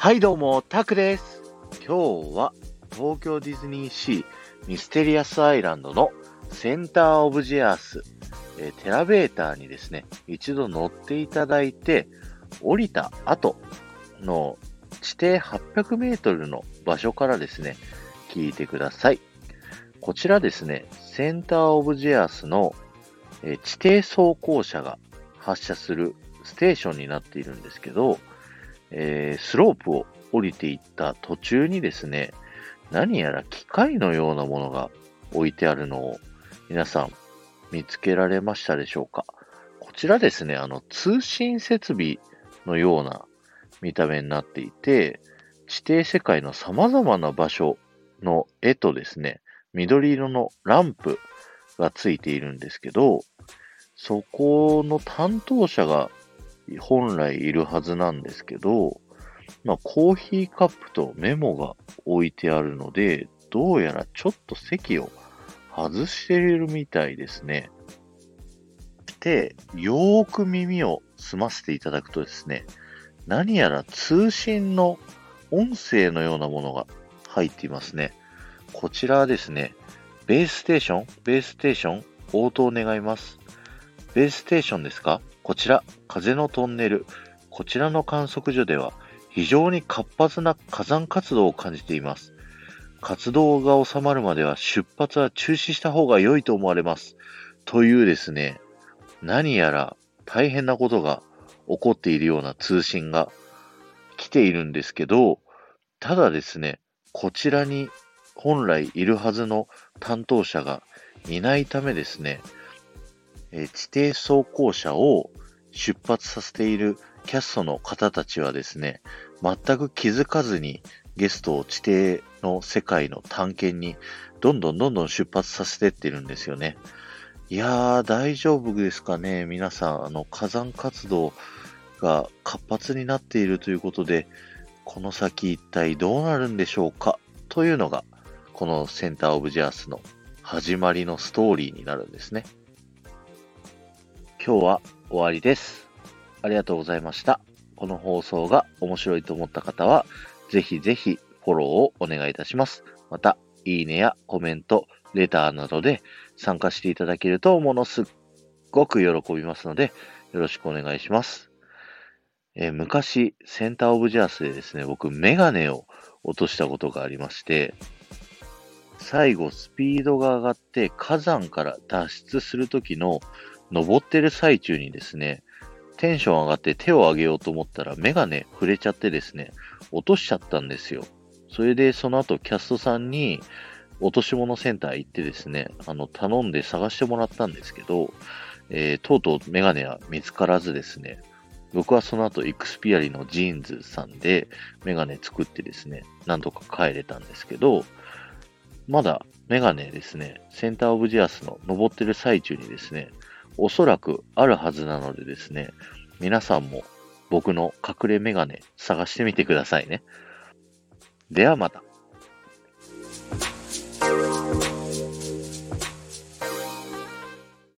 はいどうも、タクです。今日は東京ディズニーシーミステリアスアイランドのセンターオブジアース、えテラベーターにですね、一度乗っていただいて、降りた後の地底800メートルの場所からですね、聞いてください。こちらですね、センターオブジアースの、え地底走行車が発車するステーションになっているんですけど、えースロープを降りていった途中にですね、何やら機械のようなものが置いてあるのを皆さん見つけられましたでしょうか？こちらですね、あの通信設備のような見た目になっていて、地底世界の様々な場所の絵とですね、緑色のランプがついているんですけど、そこの担当者が本来いるはずなんですけど、まあ、コーヒーカップとメモが置いてあるので、どうやらちょっと席を外しているみたいですね。で、よーく耳を澄ませていただくとですね、何やら通信の音声のようなものが入っていますね。こちらはですね、ベースステーション、ベースステーション、応答願います。ベースステーションですか？こちら、風のトンネル。こちらの観測所では、非常に活発な火山活動を感じています。活動が収まるまでは出発は中止した方が良いと思われます。というですね、何やら大変なことが起こっているような通信が来ているんですけど、ただですね、こちらに本来いるはずの担当者がいないためですね、えー地底走行車を出発させているキャストの方たちはですね、全く気づかずにゲストを地底の世界の探検にどんどんどんどん出発させてってるんですよね。いやー、大丈夫ですかね？皆さん、あの、火山活動が活発になっているということで、この先一体どうなるんでしょうか？というのが、このセンターオブジアースの始まりのストーリーになるんですね。今日は終わりです。ありがとうございました。この放送が面白いと思った方は、ぜひぜひフォローをお願いいたします。また、いいねやコメント、レターなどで参加していただけるとものすっごく喜びますので、よろしくお願いします。えー昔、センターオブジャースでですね、僕、メガネを落としたことがありまして、最後、スピードが上がって火山から脱出するときの登ってる最中にですね、テンション上がって手を上げようと思ったらメガネ触れちゃってですね、落としちゃったんですよ。それでその後キャストさんに落とし物センター行ってですね、あの頼んで探してもらったんですけど、えーとうとうメガネは見つからずですね、僕はその後イクスピアリのジーンズさんでメガネ作ってですね、なんとか帰れたんですけど、まだメガネですね、センターオブジアースの登ってる最中にですね、おそらくあるはずなのでですね、皆さんも僕の隠れメガネ探してみてくださいね。ではまた。